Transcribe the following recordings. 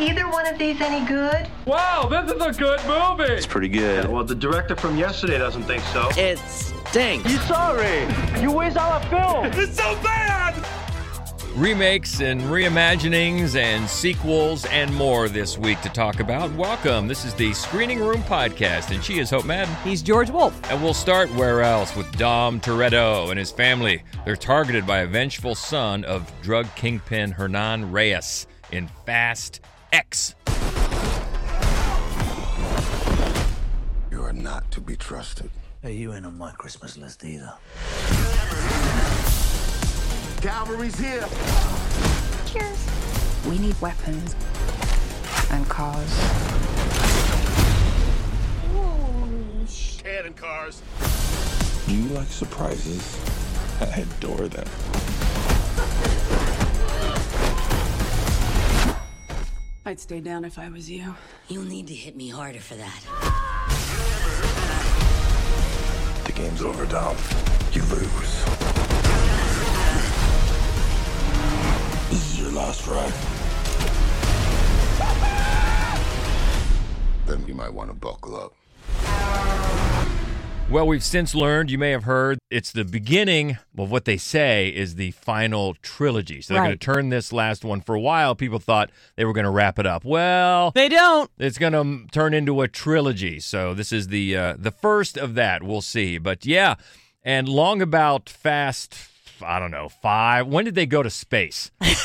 either one of these any good? Wow, this is a good movie. It's pretty good. Well, the director from yesterday doesn't think so. It stinks. You sorry? You waste all our film. It's so bad. Remakes and reimaginings and sequels and more this week to talk about. Welcome. This is the Screening Room Podcast, and she is Hope Madden. He's George Wolf. And we'll start where else with Dom Toretto and his family. They're targeted by a vengeful son of drug kingpin Hernan Reyes in Fast X. You are not to be trusted. Hey, you ain't on my Christmas list either. Cavalry's here. Cheers. We need weapons and cars. Cannon cars. Do you like surprises? I adore them. I'd stay down if I was you. You'll need to hit me harder for that. The game's over, Dom. You lose. This is your last ride. Then you might want to buckle up. Well, we've since learned, you may have heard, it's the beginning of what they say is the final trilogy. So they're going to turn this last one. For a while, people thought they were going to wrap it up. Well, They don't. it's going to turn into a trilogy. So this is the uh, the first of that. We'll see. But yeah, and long about fast. I don't know five. When did they go to space? I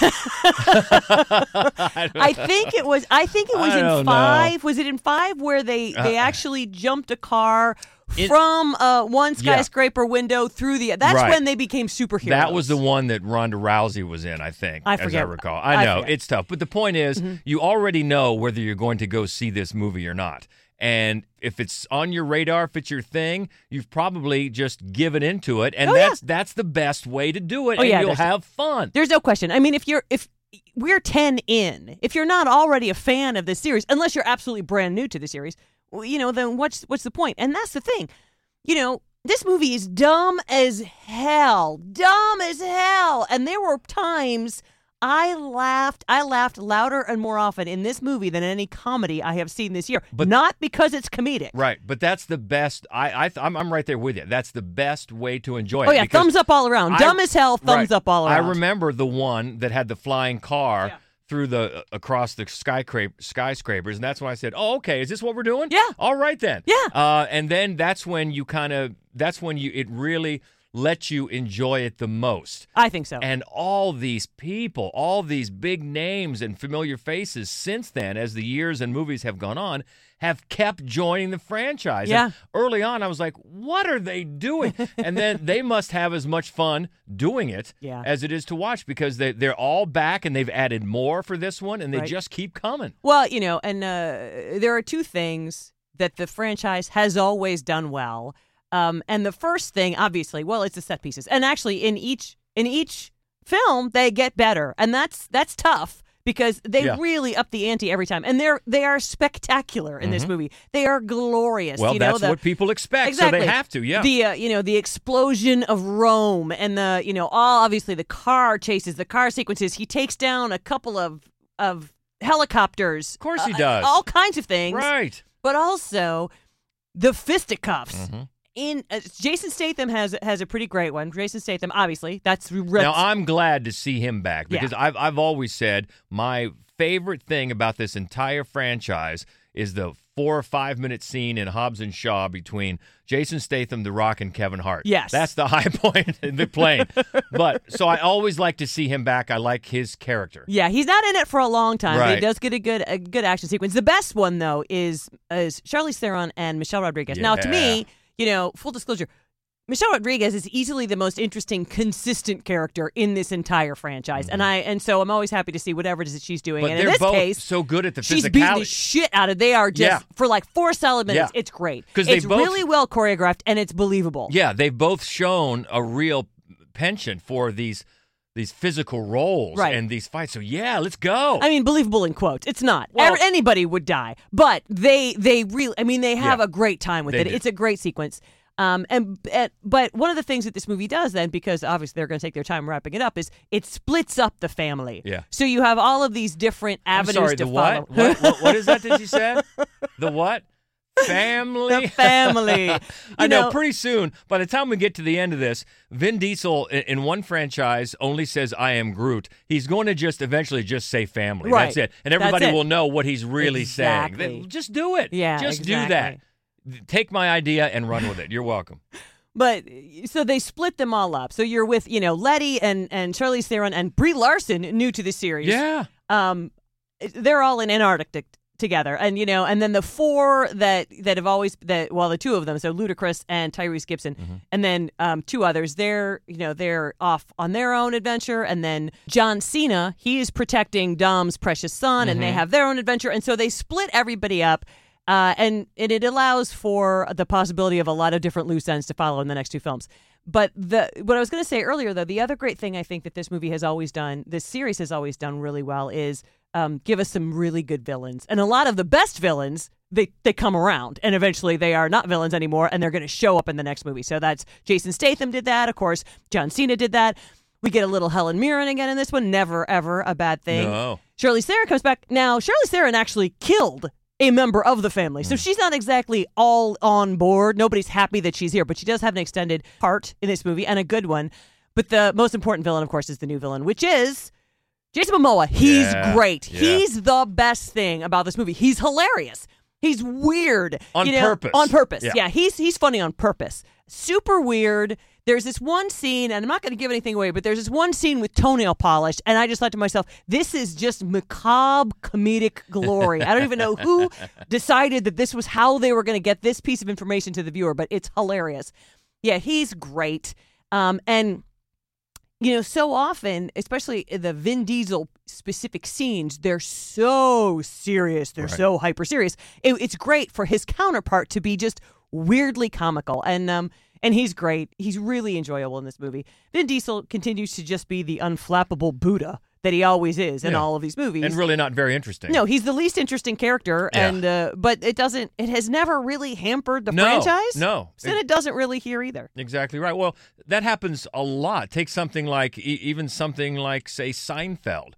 think it was. I think it was I in know. five. Was it in five where they they Uh, actually jumped a car It- from uh, one Yeah. skyscraper window through the? That's Right. when they became superheroes. That was the one that Ronda Rousey was in, I think. I As I forget. recall. I I know. forget. Mm-hmm. it's tough. But the point is, you already know whether you're going to go see this movie or not. And if it's on your radar, if it's your thing, you've probably just given into it. And Oh, yeah. that's that's the best way to do it. Oh, and yeah, you'll have fun. There's no question. I mean, if you're if we're ten in, if you're not already a fan of this series, unless you're absolutely brand new to the series, you know, then what's what's the point? And that's the thing. You know, this movie is dumb as hell, dumb as hell, and there were times. I laughed. I laughed louder and more often in this movie than any comedy I have seen this year. But- not because it's comedic. Right, but that's the best. I, I, I'm, I'm right there with you. That's the best way to enjoy it. Oh yeah, thumbs up all around. I- Dumb as hell, thumbs right. up all around. I remember the one that had the flying car Yeah. Through the uh, across the skyscraper, skyscrapers, and that's when I said, "Oh, okay, is this what we're doing?" Yeah. All right then. Yeah. Uh, and then that's when you kind of that's when you it really lets you enjoy it the most. I think so. And all these people, all these big names and familiar faces since then, as the years and movies have gone on, have kept joining the franchise. Yeah. And early on, I was like, what are they doing? and then they must have as much fun doing it Yeah. as it is to watch because they, they're all back and they've added more for this one and they Right. just keep coming. Well, you know, and uh, there are two things that the franchise has always done well. Um, and the first thing, obviously, well, it's the set pieces. And actually, in each in each film, they get better, and that's that's tough because they Yeah. really up the ante every time. And they're they are spectacular in this movie. They are glorious. Mm-hmm. Well, you know, that's the, what people expect, Exactly. so they have to, yeah. The uh, you know the explosion of Rome and the you know all obviously the car chases, the car sequences. He takes down a couple of of helicopters. Of course he does. all kinds of things. right. But also the fisticuffs. Mm-hmm. In uh, Jason Statham has has a pretty great one. Jason Statham, obviously, that's Now I'm glad to see him back Yeah. because I've I've always said my favorite thing about this entire franchise is the four or five minute scene in Hobbs and Shaw between Jason Statham, The Rock, and Kevin Hart. Yes. that's the high point in the plane. but so I always like to see him back. I like his character. Yeah, he's not in it for a long time, but he does get a good a good action sequence. The best one though is is Charlize Theron and Michelle Rodriguez. Now, to me, Yeah. You know, full disclosure, Michelle Rodriguez is easily the most interesting, consistent character in this entire franchise, and I and so I'm always happy to see whatever it is that she's doing. Mm-hmm. But and they're in this both case, so good at the she's beating the shit out of. They are just Yeah. for like four solid minutes. Yeah. It's great 'Cause they it's both- really well choreographed and it's believable. Yeah, they've both shown a real penchant for these these physical roles Right. and these fights. So yeah, let's go. I mean, believable in quotes. It's not. Well- anybody would die, but they they really. I mean, they have Yeah. a great time with it. do. It's a great sequence. Um, and, and but one of the things that this movie does then, because obviously they're going to take their time wrapping it up, is it splits up the family. Yeah. So you have all of these different I'm avenues sorry, to the follow. what? what? What? What is that that you said? The what? Family. The family. I know, know- Pretty soon, by the time we get to the end of this, Vin Diesel in, in one franchise only says "I am Groot." He's going to just eventually just say "family." Right. That's it, and everybody it. will know what he's really saying. Exactly. Then Just do it. Yeah, just do that. Take my idea and run with it. You're welcome. But so they split them all up. So you're with you know Letty and and Charlize Theron and Brie Larson, new to the series. Yeah. Um, they're all in Antarctica together, and you know, and then the four that that have always that well, the two of them, so Ludacris and Tyrese Gibson, Mm-hmm. and then um, two others. They're you know they're off on their own adventure, and then John Cena, he is protecting Dom's precious son, and they Mm-hmm. have their own adventure, and so they split everybody up. Uh, and, and it allows for the possibility of a lot of different loose ends to follow in the next two films. But the what I was going to say earlier, though, the other great thing I think that this movie has always done, this series has always done really well, is um, give us some really good villains, and a lot of the best villains. They, they come around and eventually they are not villains anymore and they're going to show up in the next movie. So that's Jason Statham did that. Of course, John Cena did that. We get a little Helen Mirren again in this one. Never, ever a bad thing. No. Charlize Theron comes back. Now, Charlize Theron actually killed a member of the family. Hmm. So she's not exactly all on board. Nobody's happy that she's here, but she does have an extended part in this movie and a good one. But the most important villain, of course, is the new villain, which is Jason Momoa. He's Yeah, great. yeah. He's the best thing about this movie. He's hilarious. He's weird. On you know, purpose. On purpose. Yeah. yeah, he's he's funny on purpose. Super weird. There's this one scene, and I'm not going to give anything away, but there's this one scene with toenail polish, and I just thought to myself, this is just macabre comedic glory. I don't even know who decided that this was how they were going to get this piece of information to the viewer, but it's hilarious. Yeah, he's great. Um, and you know, so often, especially the Vin Diesel specific scenes, they're so serious. They're so hyper serious. It, it's great for his counterpart to be just weirdly comical, and um, and he's great. He's really enjoyable in this movie. Vin Diesel continues to just be the unflappable Buddha that he always is in Yeah. all of these movies. And really not very interesting. no, he's the least interesting character, Yeah. and uh, but it doesn't. It has never really hampered the No, franchise. no. and it doesn't really here either. Exactly right. Well, that happens a lot. Take something like, e- even something like, say, Seinfeld.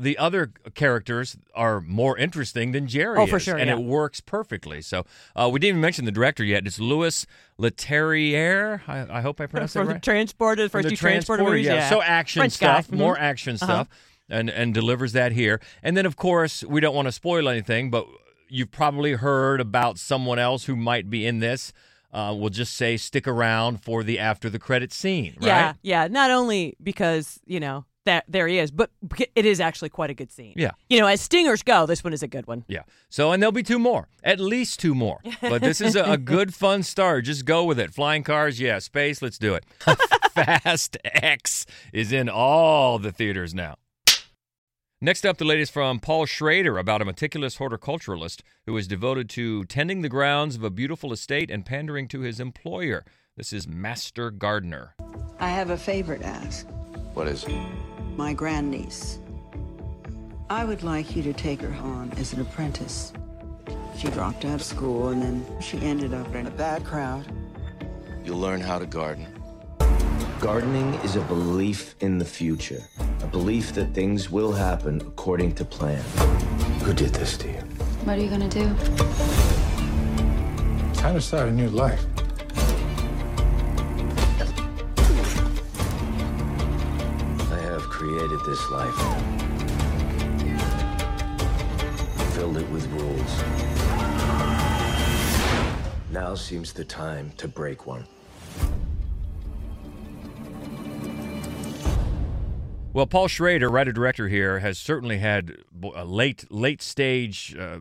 The other characters are more interesting than Jerry Oh, for is, sure, and yeah. it works perfectly. So uh, we didn't even mention the director yet. It's Louis Leterrier. I, I hope I pronounced From right. the transporter, the From first the two transporter, Transporter, movies, yeah. So action French guy. stuff, more Mhm. action Uh-huh. And and delivers that here. And then of course we don't want to spoil anything, but you've probably heard about someone else who might be in this. Uh, we'll just say stick around for the after the credit scene, right? Yeah, yeah. Not only because you know that there he is, but it is actually quite a good scene. Yeah. You know, as stingers go, this one is a good one. Yeah. So, and there'll be two more, at least two more. But this is a, a good, fun start. Just go with it. Flying cars, yeah. Space, let's do it. Fast X is in all the theaters now. Next up, the latest from Paul Schrader about a meticulous horticulturalist who is devoted to tending the grounds of a beautiful estate and pandering to his employer. This is Master Gardener. I have a favor to ask. What is it? My grandniece. I would like you to take her on as an apprentice. She dropped out of school and then she ended up in a bad crowd. You'll learn how to garden. Gardening is a belief in the future, a belief that things will happen according to plan. Who did this to you? What are you gonna do? Time to start a new life. I have created this life, filled it with rules. Now seems the time to break one. Well, Paul Schrader, writer director here, has certainly had a late late stage uh,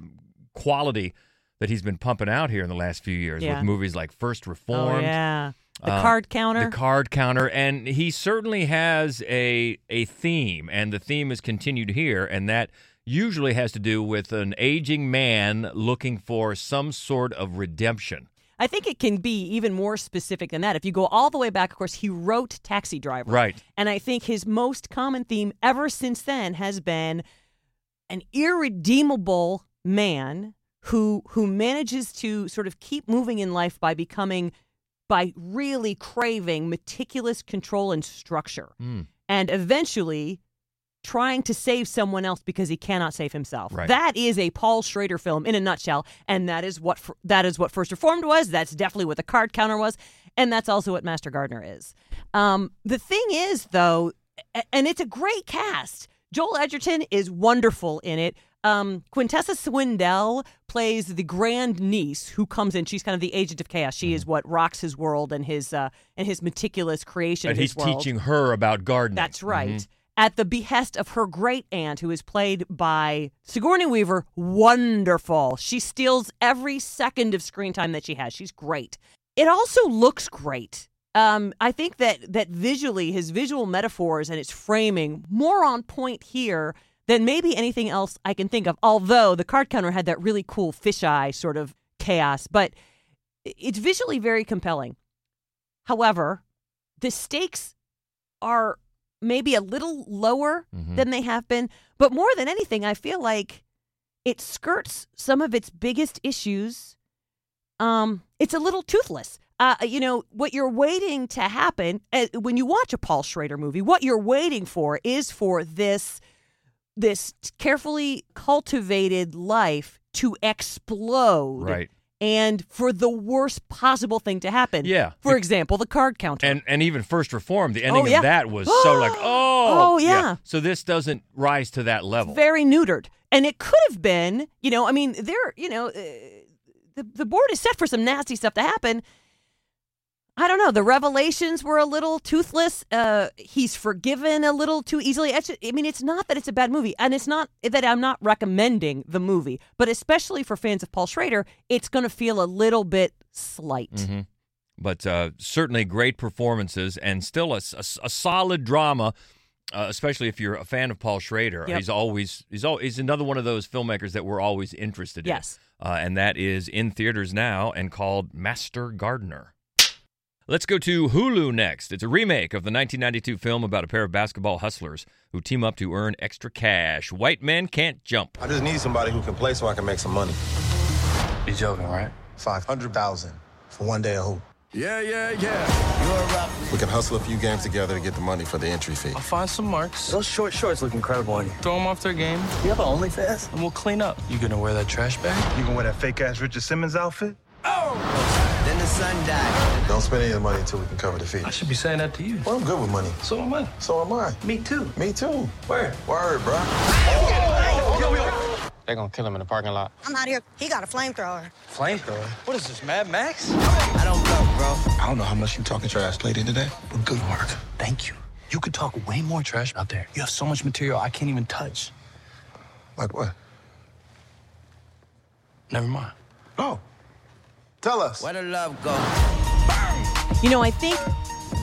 quality that he's been pumping out here in the last few years Yeah. with movies like First Oh Reformed, yeah, the uh, card counter. the Card Counter, and he certainly has a a theme, and the theme is continued here, and that usually has to do with an aging man looking for some sort of redemption. I think it can be even more specific than that. If you go all the way back, of course, he wrote Taxi Driver. Right. And I think his most common theme ever since then has been an irredeemable man who who manages to sort of keep moving in life by becoming by really craving meticulous control and structure Mm. and eventually trying to save someone else because he cannot save himself. Right. That is a Paul Schrader film in a nutshell, and that is what that is what First Reformed was. That's definitely what the card counter was, and that's also what Master Gardener is. Um, the thing is, though, and it's a great cast. Joel Edgerton is wonderful in it. Um, Quintessa Swindell plays the grand niece who comes in. She's kind of the agent of chaos. She is what rocks his world and his uh, and his meticulous creation. And he's world. teaching her about gardening. That's right. Mhm. At the behest of her great aunt, who is played by Sigourney Weaver, wonderful. She steals every second of screen time that she has. She's great. It also looks great. Um, I think that that visually, his visual metaphors and its framing more on point here than maybe anything else I can think of. Although the card counter had that really cool fisheye sort of chaos, but it's visually very compelling. However, the stakes are maybe a little lower Mhm. than they have been. But more than anything, I feel like it skirts some of its biggest issues. Um, it's a little toothless. Uh, you know what you're waiting to happen uh, when you watch a Paul Schrader movie. What you're waiting for is for this this carefully cultivated life to explode, Right. And for the worst possible thing to happen. Yeah. For example, the card counter. And and even First Reform, the ending Oh, yeah. of that was so like, oh, Oh, yeah. So this doesn't rise to that level. very neutered. And it could have been, you know, I mean, there, you know, uh, the the board is set for some nasty stuff to happen. I don't know. The revelations were a little toothless. Uh, he's forgiven a little too easily. It's, I mean, it's not that it's a bad movie, and it's not that I'm not recommending the movie, but especially for fans of Paul Schrader, it's going to feel a little bit slight. Mhm. But uh, certainly great performances and still a, a, a solid drama. Uh, especially if you're a fan of Paul Schrader, Yep. he's always he's al- he's another one of those filmmakers that we're always interested in. Yes. uh, and that is in theaters now and called Master Gardener. Let's go to Hulu next. It's a remake of the 1992 film about a pair of basketball hustlers who team up to earn extra cash. White men can't jump. I just need somebody who can play so I can make some money. You joking, right? Five hundred thousand for one day of hoop. Yeah, yeah, yeah. We can hustle a few games together to get the money for the entry fee. I'll find some marks. Those short shorts look incredible on you. Throw them off their game. You have an OnlyFans? And we'll clean up. You gonna wear that trash bag? You gonna wear that fake ass Richard Simmons outfit? Then the sun died. Don't spend any of the money until we can cover the fee. I should be saying that to you. Well, I'm good with money. So am I. So am I. Me too. Me too. Where? Word, bro. They're gonna kill him in the parking lot. I'm out here. He got a flamethrower. Flamethrower? What is this, Mad Max? I don't know, bro. I don't know how much you talking trash played in today, but good work. Thank you. You could talk way more trash out there. You have so much material I can't even touch. Like what? Never mind. Oh. Tell us. Where the love go? You know, I think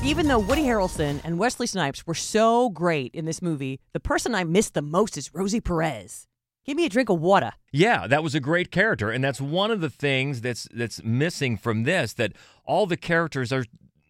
even though Woody Harrelson and Wesley Snipes were so great in this movie, the person I missed the most is Rosie Perez. Give me a drink of water. Yeah, that was a great character, and that's one of the things that's that's missing from this. That all the characters are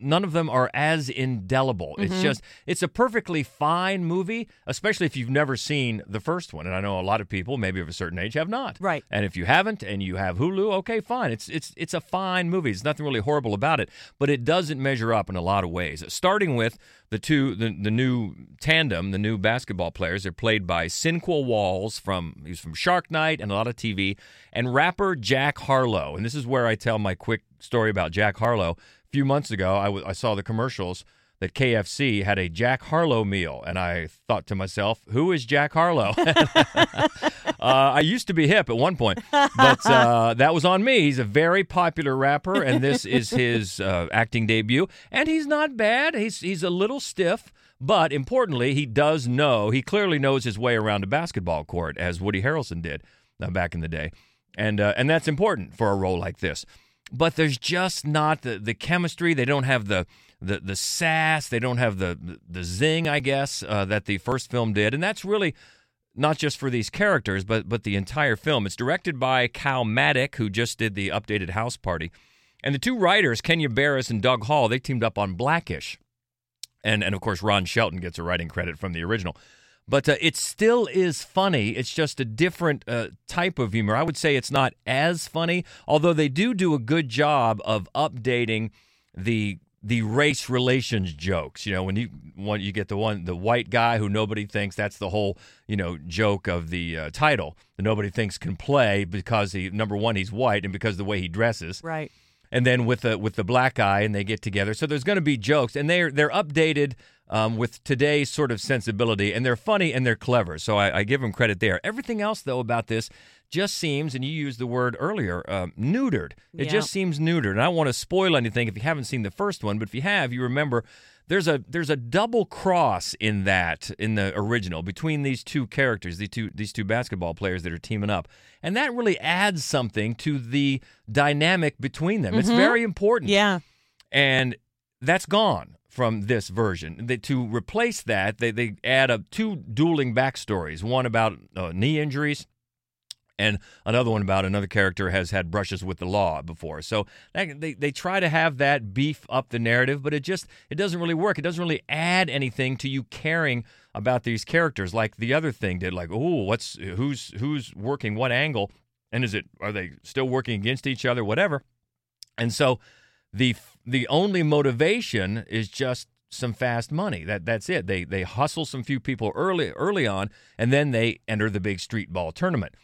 none of them are as indelible. It's Mhm. just it's a perfectly fine movie, especially if you've never seen the first one. And I know a lot of people, maybe of a certain age, have not. Right. And if you haven't and you have Hulu, okay, fine. It's it's it's a fine movie. There's nothing really horrible about it, but it doesn't measure up in a lot of ways. Starting with the two the, the new tandem, the new basketball players, they're played by Sinqua Walls from he's from Shark Night and a lot of TV, and rapper Jack Harlow. And this is where I tell my quick story about Jack Harlow. A few months ago, I, w- I saw the commercials that KFC had a Jack Harlow meal, and I thought to myself, "Who is Jack Harlow?" uh, I used to be hip at one point, but uh, that was on me. He's a very popular rapper, and this is his uh, acting debut, and he's not bad. He's he's a little stiff, but importantly, he does know. He clearly knows his way around a basketball court, as Woody Harrelson did uh, back in the day, and uh, and that's important for a role like this. But there's just not the, the chemistry. They don't have the the the sass. They don't have the the, zing, I guess, uh, that the first film did, and that's really not just for these characters, but but the entire film. It's directed by Calmatic, who just did the updated House Party, and the two writers, Kenya Barris and Doug Hall, they teamed up on Blackish, and and of course Ron Shelton gets a writing credit from the original. But uh, it still is funny. It's just a different uh, type of humor. I would say it's not as funny, although they do do a good job of updating the the race relations jokes. You know, when you when you get the one the white guy who nobody thinks that's the whole you know joke of the uh, title that nobody thinks can play because he number one he's white and because the way he dresses. Right. And then with the with the black guy and they get together. So there's going to be jokes and they're they're updated um, with today's sort of sensibility and they're funny and they're clever. So I, I give them credit there. Everything else though about this just seems, and you used the word earlier, um, neutered. It Yeah. just seems neutered. And I don't want to spoil anything if you haven't seen the first one, but if you have, you remember there's a there's a double cross in that in the original between these two characters, these two these two basketball players that are teaming up, and that really adds something to the dynamic between them. It's Mhm. very important. Yeah. and that's gone from this version. They, to replace that, they they add up two dueling backstories. One about uh, knee injuries and another one about another character has had brushes with the law before. So they they try to have that beef up the narrative, but it just it doesn't really work. It doesn't really add anything to you caring about these characters like the other thing did. Like, oh, what's who's who's working what angle, and is it are they still working against each other, whatever. And so the the only motivation is just some fast money. That that's it. They they hustle some few people early early on, and then they enter the big street ball tournament.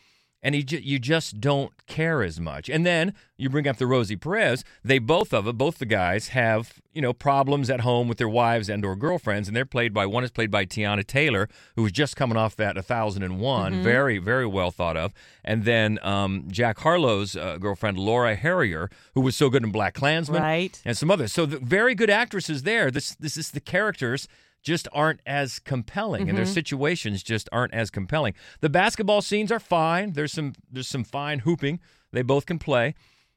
And you, ju- you just don't care as much. And then you bring up the Rosie Perez. They both of them, both the guys have you know problems at home with their wives and or girlfriends, and they're played by one is played by Teyana Taylor, who was just coming off that 1001, Mhm. very very well thought of. And then um, Jack Harlow's uh, girlfriend Laura Harrier, who was so good in Black Klansman, Right. and some others. So the very good actresses there. This this is the characters just aren't as compelling and their Mhm. situations just aren't as compelling. The basketball scenes are fine. There's some there's some fine hooping. They both can play.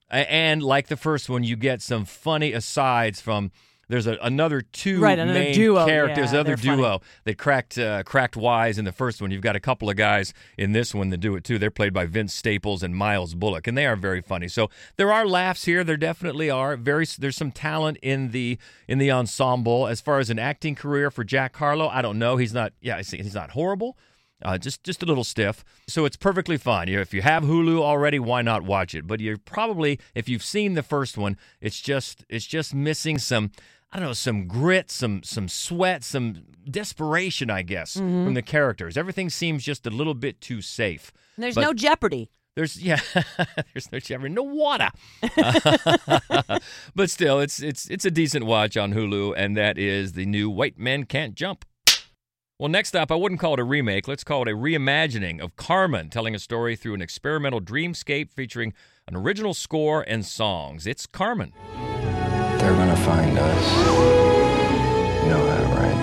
And like the first one, you get some funny asides from there's a, another two Right, another main duo. characters, Yeah, other they're funny. duo that cracked uh, cracked wise in the first one. You've got a couple of guys in this one that do it too. They're played by Vince Staples and Myles Bullock, and they are very funny. So there are laughs here. There definitely are. Very there's some talent in the in the ensemble. As far as an acting career for Jack Harlow, I don't know. He's not. Yeah, he's not horrible. Uh, just just a little stiff. So it's perfectly fine. You- If you have Hulu already, why not watch it? But you're probably if you've seen the first one, it's just it's just missing some I don't know some grit, some some sweat, some desperation, I guess, Mhm. from the characters. Everything seems just a little bit too safe. And there's But- no jeopardy. there's yeah, there's no jeopardy, no water. but still, it's it's it's a decent watch on Hulu, and that is the new White Men Can't Jump. Well, next up, I wouldn't call it a remake. Let's call it a reimagining of Carmen, telling a story through an experimental dreamscape featuring an original score and songs. It's Carmen. They're gonna find us. You know that, right?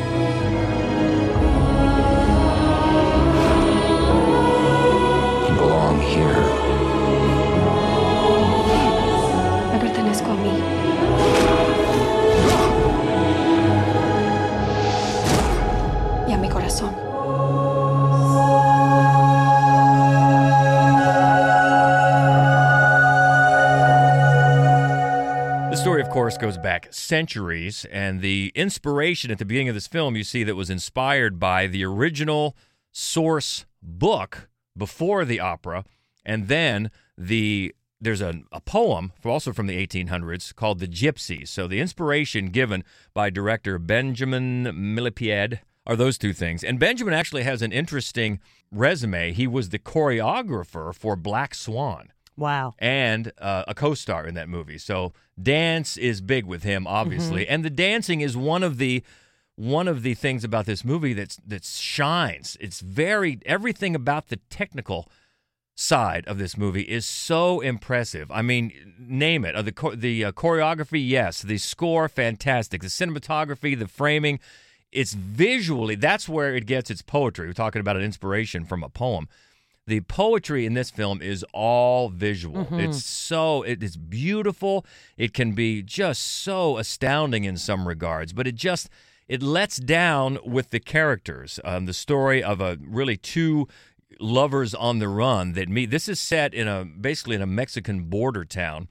Course, goes back centuries, and the inspiration at the beginning of this film you see that was inspired by the original source book before the opera, and then the there's a, a poem also from the 1800s called The Gypsies. So the inspiration given by director Benjamin Millepied are those two things. And Benjamin actually has an interesting resume. He was the choreographer for Black Swan Wow. and uh, a co-star in that movie. So dance is big with him, obviously, and the dancing is one of the one of the things about this movie that's that shines. It's very everything about the technical side of this movie is so impressive. I mean, name it. The the uh, choreography, yes. The score, fantastic. The cinematography, the framing. It's visually that's where it gets its poetry. We're talking about an inspiration from a poem the poetry in this film is all visual. Mhm. It's so it is beautiful. It can be just so astounding in some regards, but it just it lets down with the characters. Um, the story of a really two lovers on the run that meet. This is set in a basically in a Mexican border town,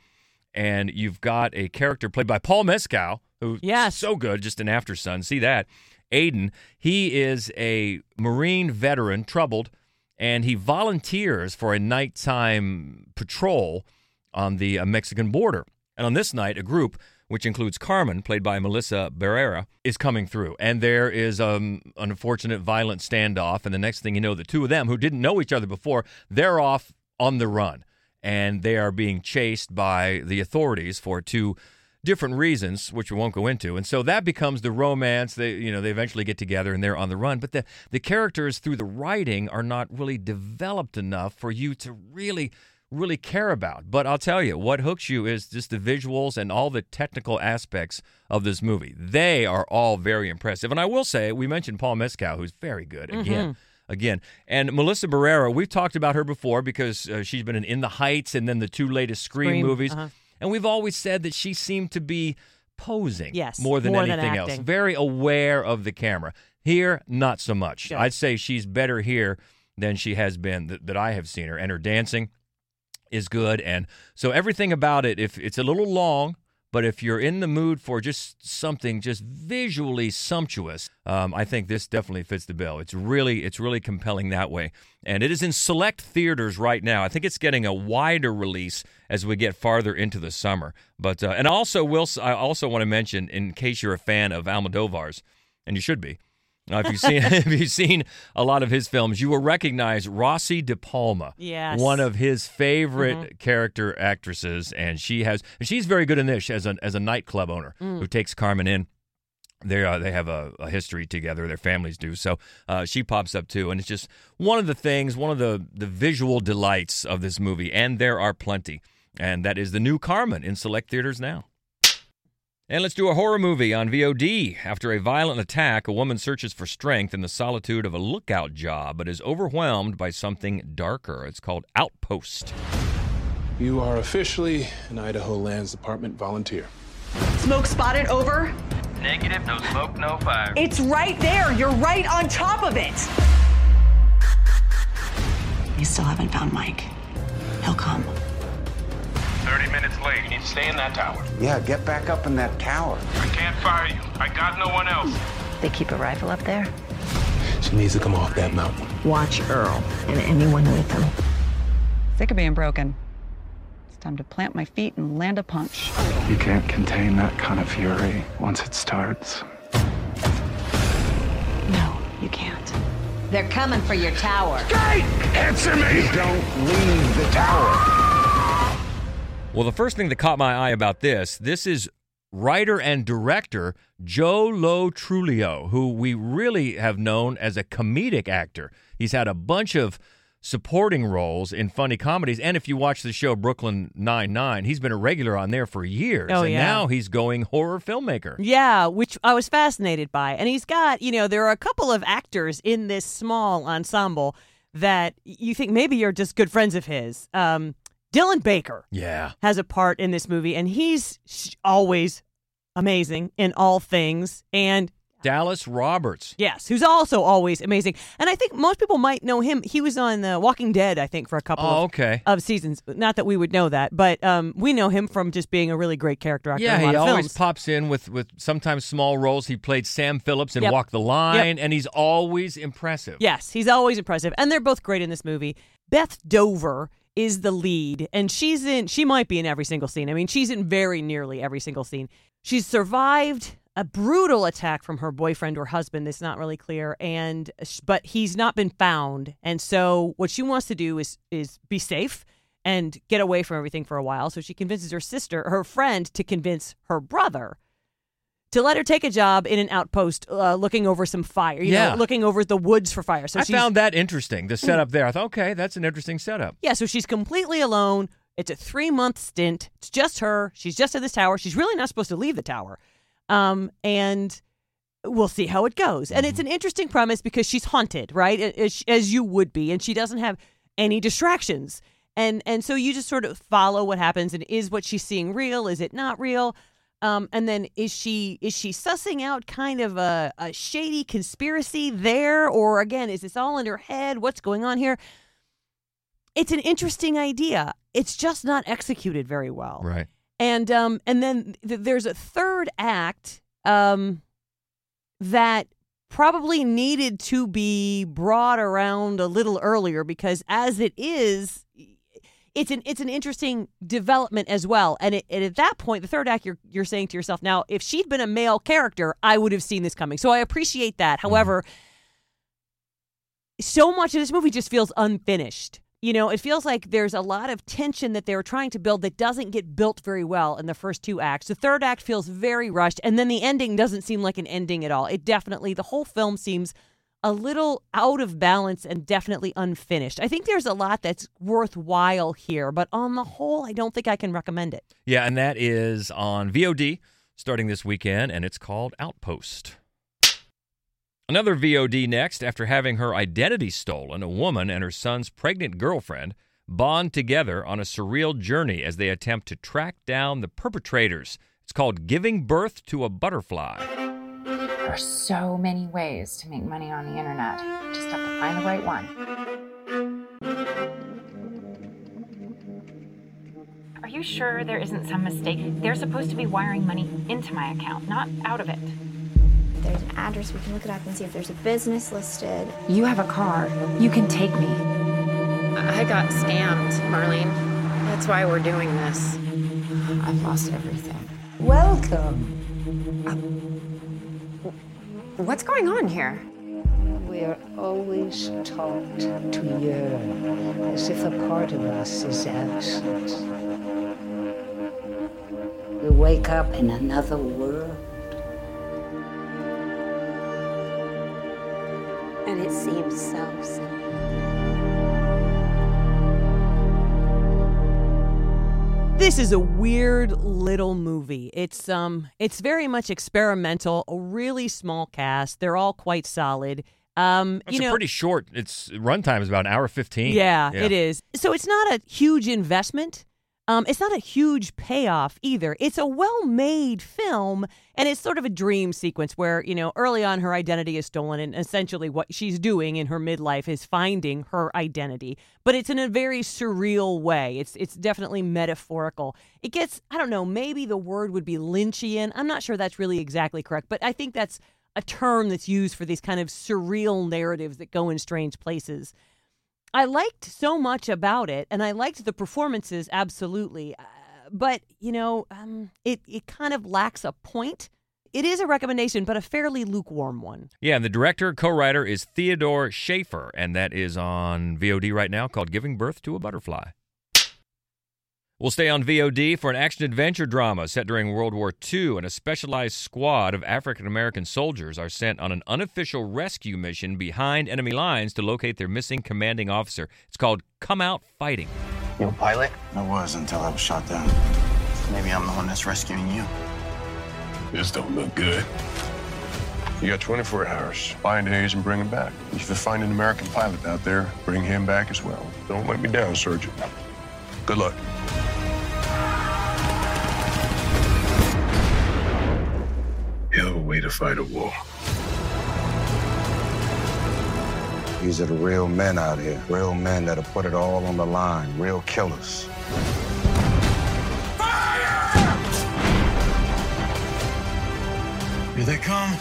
and you've got a character played by Paul Mescal, who's Yes. so good, just an Aftersun. See that. Aiden, he is a Marine veteran, troubled, and he volunteers for a nighttime patrol on the uh, Mexican border. And on this night, a group which includes Carmen, played by Melissa Barrera, is coming through. And there is um, an unfortunate violent standoff. And the next thing you know, the two of them, who didn't know each other before, they're off on the run. And they are being chased by the authorities for two different reasons, which we won't go into. And so that becomes the romance. They, you know, they eventually get together and they're on the run. But the, the characters through the writing are not really developed enough for you to really really care about. But I'll tell you, what hooks you is just the visuals and all the technical aspects of this movie. They are all very impressive. And I will say, we mentioned Paul Mescal, who's very good again. Mm-hmm. Again, and Melissa Barrera, we've talked about her before because uh, she's been in In the Heights and then the two latest Scream, Scream, movies. uh-huh. And we've always said that she seemed to be posing Yes, more than more than anything else. Very aware of the camera. Here, not so much. Yeah. I'd say she's better here than she has been that, that I have seen her. And her dancing is good. And so everything about it, if it's a little long, but if you're in the mood for just something just visually sumptuous, um, I think this definitely fits the bill. It's really, it's really compelling that way, and it is in select theaters right now. I think it's getting a wider release as we get farther into the summer. But uh, and also, will I also want to mention, in case you're a fan of Almodovar's, and you should be, uh, if you've seen if you've seen a lot of his films, you will recognize Rossy De Palma, Yes. one of his favorite Mhm. character actresses, and she has and she's very good in this as a as a nightclub owner Mm. who takes Carmen in. They uh, they have a, a history together. Their families do. So uh, she pops up too, and it's just one of the things, one of the the visual delights of this movie, and there are plenty. And that is the new Carmen in select theaters now. And let's do a horror movie on VOD. After a violent attack, a woman searches for strength in the solitude of a lookout job, but is overwhelmed by something darker. It's called Outpost. You are officially an Idaho Lands Department volunteer. Smoke spotted over. Negative, no smoke, no fire. It's right there. You're right on top of it. You still haven't found Mike. He'll come. 30 minutes late. You need to stay in that tower. Yeah, get back up in that tower. I can't fire you. I got no one else. They keep a rifle up there? She needs to come off that mountain. Watch Earl and anyone with him. Sick of being broken. It's time to plant my feet and land a punch. You can't contain that kind of fury once it starts. No, you can't. They're coming for your tower. Kate! Answer me! Don't leave the tower. Well, the first thing that caught my eye about this, this is writer and director Joe Lo Truglio, who we really have known as a comedic actor. He's had a bunch of supporting roles in funny comedies, and if you watch the show Brooklyn Nine Nine, he's been a regular on there for years, Oh, and yeah. now he's going horror filmmaker. Yeah, which I was fascinated by. And he's got, you know, there are a couple of actors in this small ensemble that you think maybe you're just good friends of his. Um, Dylan Baker Yeah. has a part in this movie, and he's always amazing in all things. And Dallas Roberts. yes, who's also always amazing. And I think most people might know him. He was on The Walking Dead, I think, for a couple Oh, of, okay. of seasons. Not that we would know that, but um, we know him from just being a really great character actor. Yeah, in a lot he always films. pops in with, with sometimes small roles. He played Sam Phillips in Yep. Walk the Line, and he's always impressive. Yes, he's always impressive, and they're both great in this movie. Beth Dover is the lead, and she's in. She might be in every single scene. I mean, she's in very nearly every single scene. She's survived a brutal attack from her boyfriend or husband. It's not really clear, and but he's not been found, and so what she wants to do is is be safe and get away from everything for a while. So she convinces her sister, her friend, to convince her brother to let her take a job in an outpost, uh, looking over some fire. You Yeah. know, looking over the woods for fire. So I Mm. found that interesting, the setup there. I thought, okay, that's an interesting setup. yeah, so she's completely alone. It's a three month stint. It's just her. She's just at this tower. She's really not supposed to leave the tower. Um, and we'll see how it goes. And it's an interesting premise because she's haunted, right? As, as you would be, and she doesn't have any distractions. And and so you just sort of follow what happens. And is what she's seeing real? Is it not real? Um, and then is she is she sussing out kind of a, a shady conspiracy there, or again, is this all in her head? What's going on here? It's an interesting idea. It's just not executed very well. Right. And um and then th- there's a third act um that probably needed to be brought around a little earlier because as it is it's an it's an interesting development as well. And, it, and at that point, the third act, you're you're saying to yourself, now if she'd been a male character, I would have seen this coming. So I appreciate that. Mm-hmm. However, so much of this movie just feels unfinished. You know, it feels like there's a lot of tension that they were trying to build that doesn't get built very well in the first two acts. The third act feels very rushed, and then the ending doesn't seem like an ending at all. It definitely, the whole film seems a little out of balance and definitely unfinished. I think there's a lot that's worthwhile here, but on the whole, I don't think I can recommend it. Yeah, and that is on VOD starting this weekend, and it's called Outpost. Another VOD next. After having her identity stolen, a woman and her son's pregnant girlfriend bond together on a surreal journey as they attempt to track down the perpetrators. It's called Giving Birth to a Butterfly. There are so many ways to make money on the internet. You just have to find the right one. Are you sure there isn't some mistake? They're supposed to be wiring money into my account, not out of it. There's an address, we can look it up and see if there's a business listed. You have a car. You can take me. I got scammed, Marlene. That's why we're doing this. I've lost everything. Welcome. What's going on here? We are always taught to yearn as if a part of us is absent. We wake up in another world. And it seems so simple. This is a weird little movie. It's um it's very much experimental, a really small cast. They're all quite solid. Um It's you know a pretty short. Its runtime is about an hour fifteen. Yeah, it is. So it's not a huge investment. Um, it's not a huge payoff either. It's a well-made film, and it's sort of a dream sequence where you know early on her identity is stolen, and essentially what she's doing in her midlife is finding her identity. But it's in a very surreal way. It's it's definitely metaphorical. It gets I don't know maybe the word would be Lynchian. I'm not sure that's really exactly correct, but I think that's a term that's used for these kind of surreal narratives that go in strange places. I liked so much about it, and I liked the performances absolutely. Uh, but you know, um, it it kind of lacks a point. It is a recommendation, but a fairly lukewarm one. Yeah, and the director, co-writer is Theodore Schaefer, and that is on VOD right now called Giving Birth to a Butterfly. We'll stay on VOD for an action adventure drama set during World War II, and a specialized squad of African American soldiers are sent on an unofficial rescue mission behind enemy lines to locate their missing commanding officer. It's called Come Out Fighting. You a pilot? I was until I was shot down. Maybe I'm the one that's rescuing you. This don't look good. You got 24 hours. Find Hayes and bring him back. If you find an American pilot out there, bring him back as well. Don't let me down, Sergeant. Good luck. Hell of a way to fight a war. These are the real men out here. Real men that'll put it all on the line. Real killers. Here they come.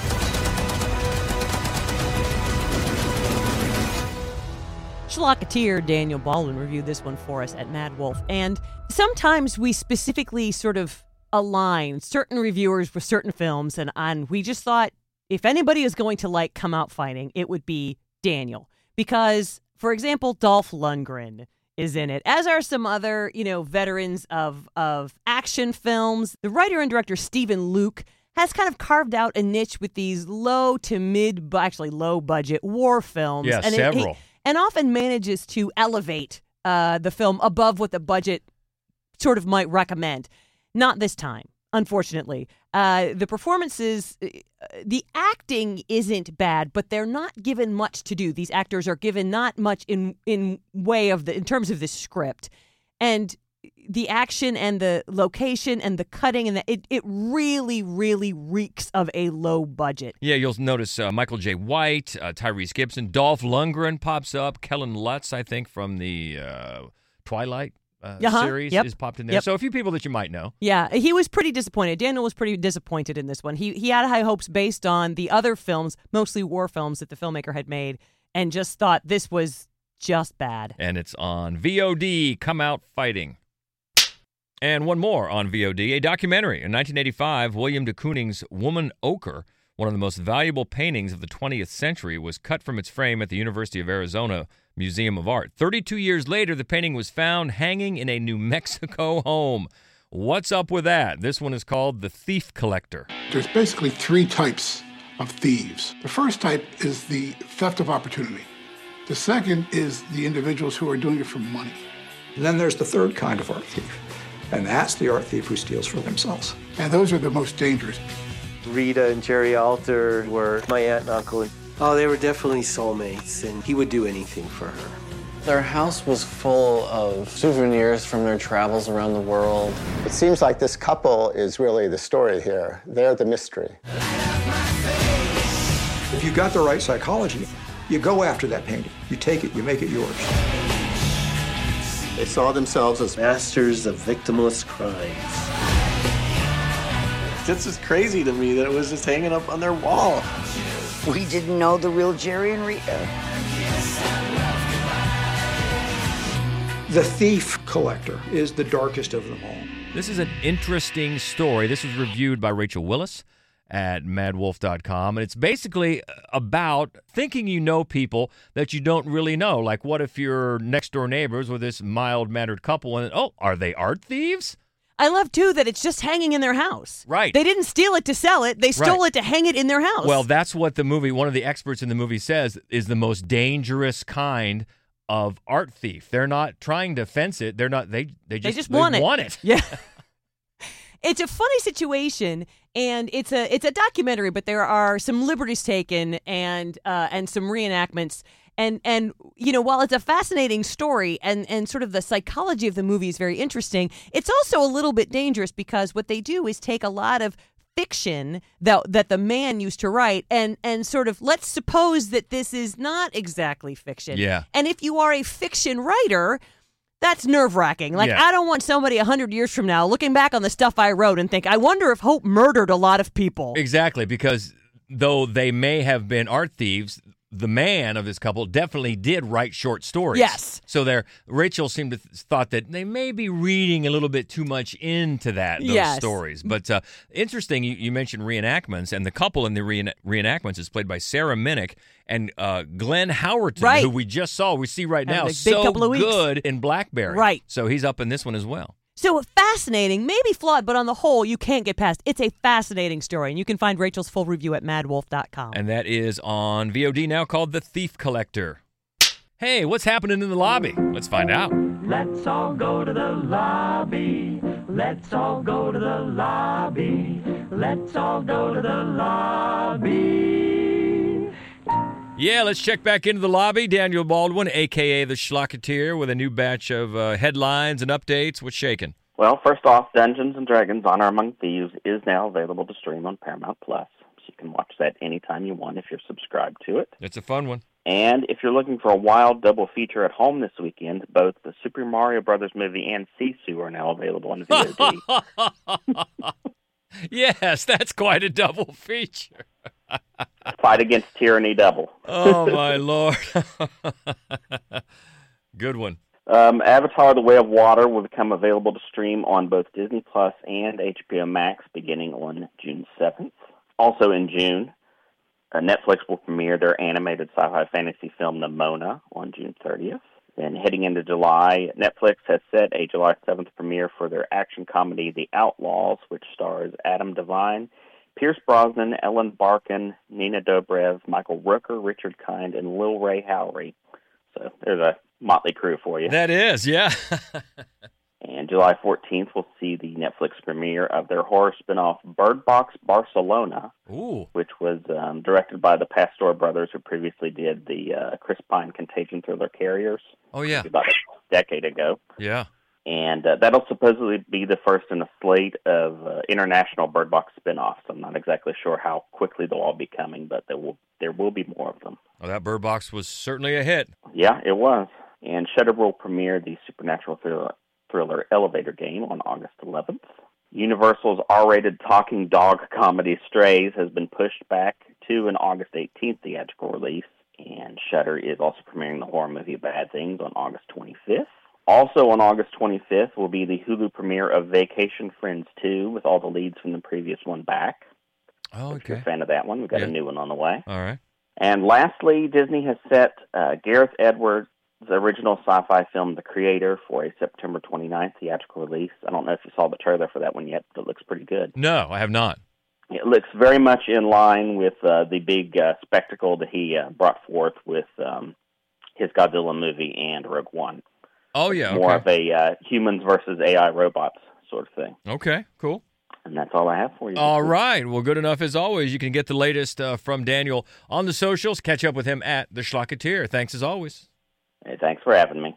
Schlocketeer Daniel Baldwin reviewed this one for us at MaddWolf. And sometimes we specifically sort of align certain reviewers with certain films. And, and we just thought if anybody is going to like come out fighting, it would be Daniel. Because, for example, Dolph Lundgren is in it, as are some other, you know, veterans of, of action films. The writer and director Steven Luke has kind of carved out a niche with these low to mid, actually low budget war films. Yeah, and it- several. he- and often manages to elevate uh, the film above what the budget sort of might recommend. Not this time, unfortunately. Uh, the performances, uh, the acting isn't bad, but they're not given much to do. These actors are given not much in in way of the in terms of the script, and the action and the location and the cutting and the, it it really really reeks of a low budget. Yeah, you'll notice uh, Michael Jai White, uh, Tyrese Gibson, Dolph Lundgren pops up, Kellen Lutz, I think, from the uh, Twilight uh, Uh-huh, series yep, is popped in there. yep. So a few people that you might know. Yeah, he was pretty disappointed. Daniel was pretty disappointed in this one. He he had high hopes based on the other films, mostly war films that the filmmaker had made, and just thought this was just bad. And it's on VOD. Come out fighting. And one more on VOD a documentary. In 1985, William de Kooning's Woman Ochre, one of the most valuable paintings of the 20th century, was cut from its frame at the University of Arizona Museum of Art. 32 years later, the painting was found hanging in a New Mexico home. What's up with that? This one is called The Thief Collector. There's basically three types of thieves. The first type is the theft of opportunity. The second is the individuals who are doing it for money. And then there's the third kind of art thief, and that's the art thief who steals for themselves. And those are the most dangerous. Rita and Jerry Alter were my aunt and uncle. Oh, they were definitely soulmates, and he would do anything for her. Their house was full of souvenirs from their travels around the world. It seems like this couple is really the story here. They're the mystery. If you got the right psychology, you go after that painting. You take it, you make it yours. They saw themselves as masters of victimless crimes. This is crazy to me that it was just hanging up on their wall. We didn't know the real Jerry and Rita. The Thief Collector is the darkest of them all. This is an interesting story. This was reviewed by Rachel Willis at maddwolf.com. And it's basically about thinking you know people that you don't really know. Like, what if you're next door neighbors with this mild mannered couple and, oh, are they art thieves? I love too that it's just hanging in their house. Right. They didn't steal it to sell it. They stole Right. it to hang it in their house. Well, that's what the movie, one of the experts in the movie says, is the most dangerous kind of art thief. They're not trying to fence it. They're not, they, they just, they just, want it. want it. Yeah. it's a funny situation and it's a it's a documentary but there are some liberties taken and uh and some reenactments and and you know while it's a fascinating story and and sort of the psychology of the movie is very interesting it's also a little bit dangerous because what they do is take a lot of fiction that that the man used to write and and sort of let's suppose that this is not exactly fiction Yeah. and if you are a fiction writer that's nerve wracking. Like, Yeah. I don't want somebody a 100 years from now looking back on the stuff I wrote and think, I wonder if Hope murdered a lot of people. Exactly, because though they may have been art thieves, the man of this couple definitely did write short stories. Yes. So there, Rachel seemed to th- thought that they may be reading a little bit too much into that those Yes. stories. But uh, interesting, you, you mentioned reenactments, and the couple in the reen- reenactments is played by Sarah Minnich and uh, Glenn Howerton, Right. who we just saw. We see right now so good in Blackberry. Right. So he's up in this one as well. So fascinating, maybe flawed, but on the whole, you can't get past. It's a fascinating story, and you can find Rachel's full review at maddwolf.com. And that is on VOD now called The Thief Collector. Hey, what's happening in the lobby? Let's find out. Let's all go to the lobby. Let's all go to the lobby. Let's all go to the lobby. Yeah, let's check back into the lobby. Daniel Baldwin, aka the Schlocketeer, with a new batch of uh, headlines and updates. What's shaking? Well, first off, Dungeons and Dragons: Honor Among Thieves is now available to stream on Paramount Plus, so you can watch that anytime you want if you're subscribed to it. It's a fun one. And if you're looking for a wild double feature at home this weekend, both the Super Mario Brothers movie and Sisu are now available on VOD. yes, that's quite a double feature. Fight against tyranny double. Oh my lord. Good one. Um, Avatar: The Way of Water will become available to stream on both Disney Plus and HBO Max beginning on June 7th. Also in June, uh, Netflix will premiere their animated sci-fi fantasy film Nimona on June 30th. Then heading into July, Netflix has set a July 7th premiere for their action comedy The Outlaws, which stars Adam Devine, Pierce Brosnan, Ellen Barkin, Nina Dobrev, Michael Rooker, Richard Kind, and Lil Rel Howery. So there's a motley crew for you. That is, yeah. And July 14th, we'll see the Netflix premiere of their horror spinoff Bird Box Barcelona, Ooh. which was um, directed by the Pastor brothers, who previously did the uh, Chris Pine contagion thriller Carriers Oh yeah. about a decade ago. Yeah. And uh, that'll supposedly be the first in a slate of uh, international Bird Box spinoffs. I'm not exactly sure how quickly they'll all be coming, but there will there will be more of them. Well, that Bird Box was certainly a hit. Yeah, it was. And Shudder will premiere the supernatural thriller, thriller Elevator Game on August 11th. Universal's R-rated talking dog comedy Strays has been pushed back to an August 18th theatrical release. And Shudder is also premiering the horror movie Bad Things on August 25th. Also on August 25th will be the Hulu premiere of Vacation Friends 2 with all the leads from the previous one back. Oh, If you're okay. a fan of that one, we've got Yeah. a new one on the way. All right. And lastly, Disney has set uh, Gareth Edwards' original sci-fi film The Creator for a September 29th theatrical release. I don't know if you saw the trailer for that one yet, but it looks pretty good. No, I have not. It looks very much in line with uh, the big uh, spectacle that he uh, brought forth with um, his Godzilla movie and Rogue One. Oh yeah. More Okay. of a uh, humans versus AI robots sort of thing. Okay. Cool. And that's all I have for you. this All week. right. Well, good enough as always. You can get the latest uh, from Daniel on the socials. Catch up with him at the Schlocketeer. Thanks as always. Hey, thanks for having me.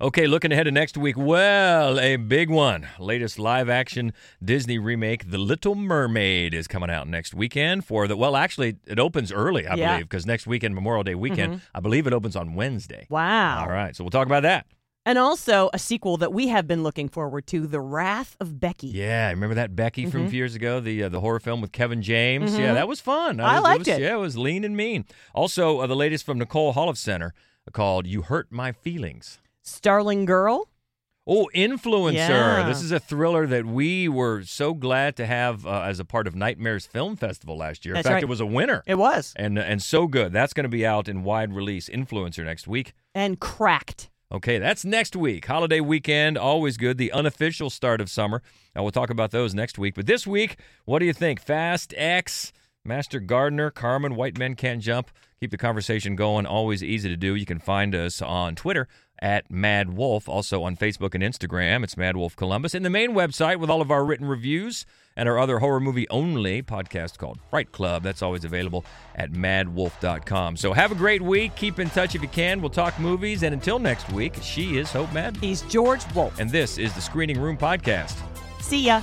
Okay, looking ahead to next week. Well, a big one. Latest live action Disney remake, The Little Mermaid, is coming out next weekend for the. Well, actually, it opens early, I Yeah. believe, because next weekend, Memorial Day weekend, Mhm. I believe it opens on Wednesday. Wow. All right. So we'll talk about that. And also a sequel that we have been looking forward to, The Wrath of Becky. Yeah, remember that Becky from a Mhm. few years ago, the uh, the horror film with Kevin James. Mhm. Yeah, that was fun. I was- liked was- it. Yeah, it was lean and mean. Also, uh, the latest from Nicole Holofcener called "You Hurt My Feelings." Starling Girl. Oh, Influencer. Yeah. This is a thriller that we were so glad to have uh, as a part of Nightmares Film Festival last year. In That's fact, right. it was a winner. It was. And and so good. That's going to be out in wide release Influencer next week. And Cracked. Okay, that's next week. Holiday weekend, always good. The unofficial start of summer. And we'll talk about those next week. But this week, what do you think? Fast X, Master Gardener, Carmen, White Men Can't Jump. Keep the conversation going. Always easy to do. You can find us on Twitter at MaddWolf, also on Facebook and Instagram. It's MaddWolf Columbus. And the main website with all of our written reviews and our other horror movie only podcast called Fright Club. That's always available at maddwolf.com. So have a great week. Keep in touch if you can. We'll talk movies. And until next week, she is Hope Mad. He's George Wolf. And this is the Screening Room Podcast. See ya.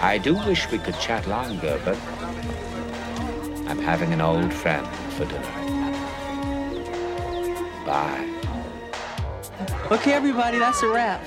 I do wish we could chat longer, but I'm having an old friend for dinner. Bye. Okay, everybody, that's a wrap.